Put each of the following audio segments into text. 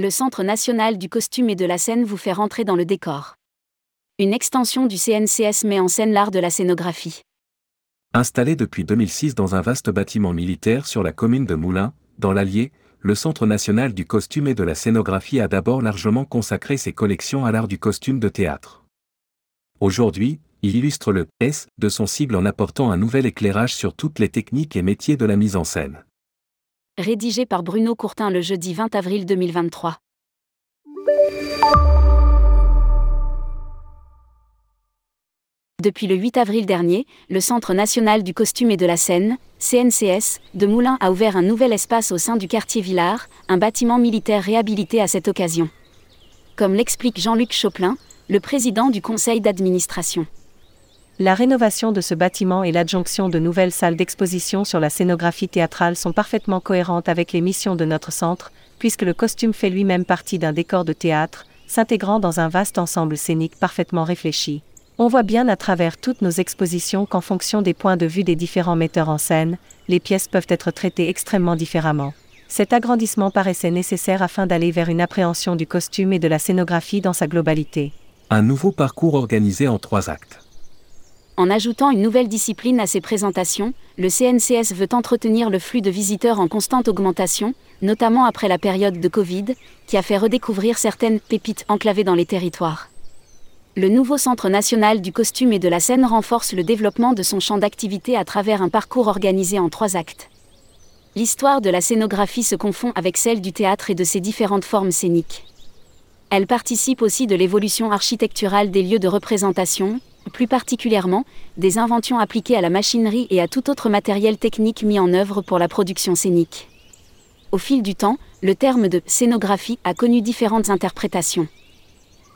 le Centre national du costume et de la scène vous fait rentrer dans le décor. Une extension du CNCS met en scène l'art de la scénographie. Installé depuis 2006 dans un vaste bâtiment militaire sur la commune de Moulins, dans l'Allier, le Centre national du costume et de la scénographie a d'abord largement consacré ses collections à l'art du costume de théâtre. Aujourd'hui, il illustre le S de son cible en apportant un nouvel éclairage sur toutes les techniques et métiers de la mise en scène. Rédigé par Bruno Courtin le jeudi 20 avril 2023. Depuis le 8 avril dernier, le Centre national du costume et de la scène, CNCS, de Moulins a ouvert un nouvel espace au sein du quartier Villars, un bâtiment militaire réhabilité à cette occasion. Comme l'explique Jean-Luc Choplin, le président du conseil d'administration. La rénovation de ce bâtiment et l'adjonction de nouvelles salles d'exposition sur la scénographie théâtrale sont parfaitement cohérentes avec les missions de notre centre, puisque le costume fait lui-même partie d'un décor de théâtre, s'intégrant dans un vaste ensemble scénique parfaitement réfléchi. On voit bien à travers toutes nos expositions qu'en fonction des points de vue des différents metteurs en scène, les pièces peuvent être traitées extrêmement différemment. Cet agrandissement paraissait nécessaire afin d'aller vers une appréhension du costume et de la scénographie dans sa globalité. Un nouveau parcours organisé en trois actes. En ajoutant une nouvelle discipline à ses présentations, le CNCS veut entretenir le flux de visiteurs en constante augmentation, notamment après la période de Covid, qui a fait redécouvrir certaines pépites enclavées dans les territoires. Le nouveau Centre national du costume et de la scène renforce le développement de son champ d'activité à travers un parcours organisé en trois actes. L'histoire de la scénographie se confond avec celle du théâtre et de ses différentes formes scéniques. Elle participe aussi de l'évolution architecturale des lieux de représentation, plus particulièrement, des inventions appliquées à la machinerie et à tout autre matériel technique mis en œuvre pour la production scénique. Au fil du temps, le terme de scénographie a connu différentes interprétations.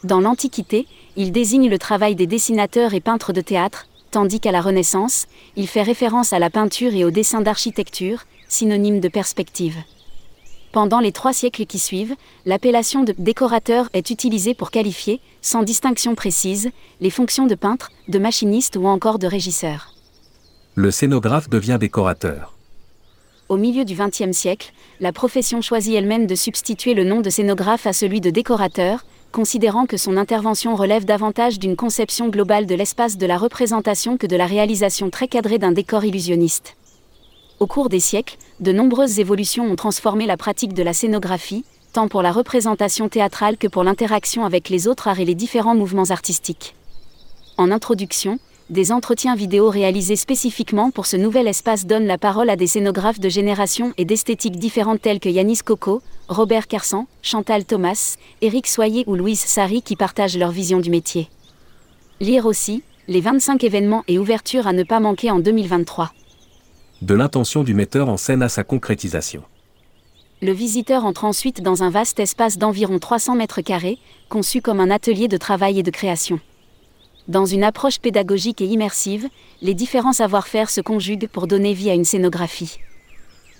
Dans l'Antiquité, il désigne le travail des dessinateurs et peintres de théâtre, tandis qu'à la Renaissance, il fait référence à la peinture et au dessin d'architecture, synonyme de perspective. Pendant les trois siècles qui suivent, l'appellation de décorateur est utilisée pour qualifier, sans distinction précise, les fonctions de peintre, de machiniste ou encore de régisseur. Le scénographe devient décorateur. Au milieu du XXe siècle, la profession choisit elle-même de substituer le nom de scénographe à celui de décorateur, considérant que son intervention relève davantage d'une conception globale de l'espace de la représentation que de la réalisation très cadrée d'un décor illusionniste. Au cours des siècles, de nombreuses évolutions ont transformé la pratique de la scénographie, tant pour la représentation théâtrale que pour l'interaction avec les autres arts et les différents mouvements artistiques. En introduction, des entretiens vidéo réalisés spécifiquement pour ce nouvel espace donnent la parole à des scénographes de génération et d'esthétiques différentes tels que Yanis Coco, Robert Kersan, Chantal Thomas, Éric Soyer ou Louise Sari qui partagent leur vision du métier. Lire aussi, les 25 événements et ouvertures à ne pas manquer en 2023 de l'intention du metteur en scène à sa concrétisation. Le visiteur entre ensuite dans un vaste espace d'environ 300 mètres carrés, conçu comme un atelier de travail et de création. Dans une approche pédagogique et immersive, les différents savoir-faire se conjuguent pour donner vie à une scénographie.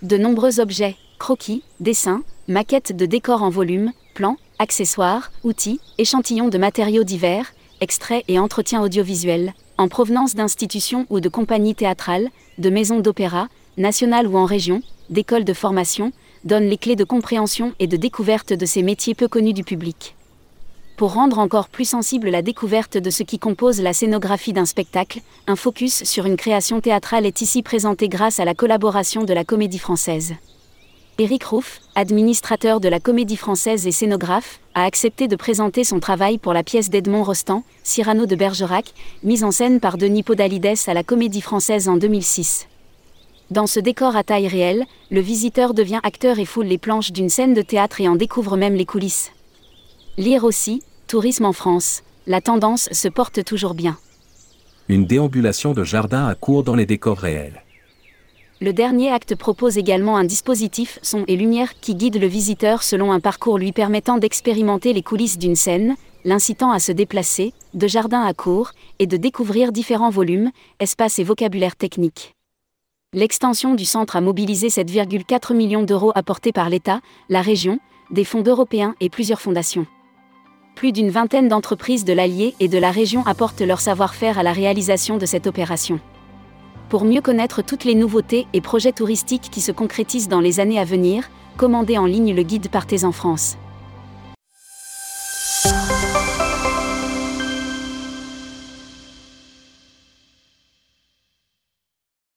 De nombreux objets, croquis, dessins, maquettes de décors en volume, plans, accessoires, outils, échantillons de matériaux divers, extraits et entretiens audiovisuels, en provenance d'institutions ou de compagnies théâtrales, de maisons d'opéra, nationales ou en région, d'écoles de formation, donnent les clés de compréhension et de découverte de ces métiers peu connus du public. Pour rendre encore plus sensible la découverte de ce qui compose la scénographie d'un spectacle, un focus sur une création théâtrale est ici présenté grâce à la collaboration de la Comédie Française. Éric Rouff, administrateur de la Comédie Française et scénographe, a accepté de présenter son travail pour la pièce d'Edmond Rostand, Cyrano de Bergerac, mise en scène par Denis Podalides à la Comédie Française en 2006. Dans ce décor à taille réelle, le visiteur devient acteur et foule les planches d'une scène de théâtre et en découvre même les coulisses. Lire aussi, Tourisme en France, la tendance se porte toujours bien. Une déambulation de jardin à court dans les décors réels. Le dernier acte propose également un dispositif son et lumière qui guide le visiteur selon un parcours lui permettant d'expérimenter les coulisses d'une scène, l'incitant à se déplacer, de jardin à cours, et de découvrir différents volumes, espaces et vocabulaire technique. L'extension du centre a mobilisé 7,4 millions d'euros apportés par l'État, la région, des fonds européens et plusieurs fondations. Plus d'une vingtaine d'entreprises de l'Allier et de la région apportent leur savoir-faire à la réalisation de cette opération. Pour mieux connaître toutes les nouveautés et projets touristiques qui se concrétisent dans les années à venir, commandez en ligne le guide Partez en France.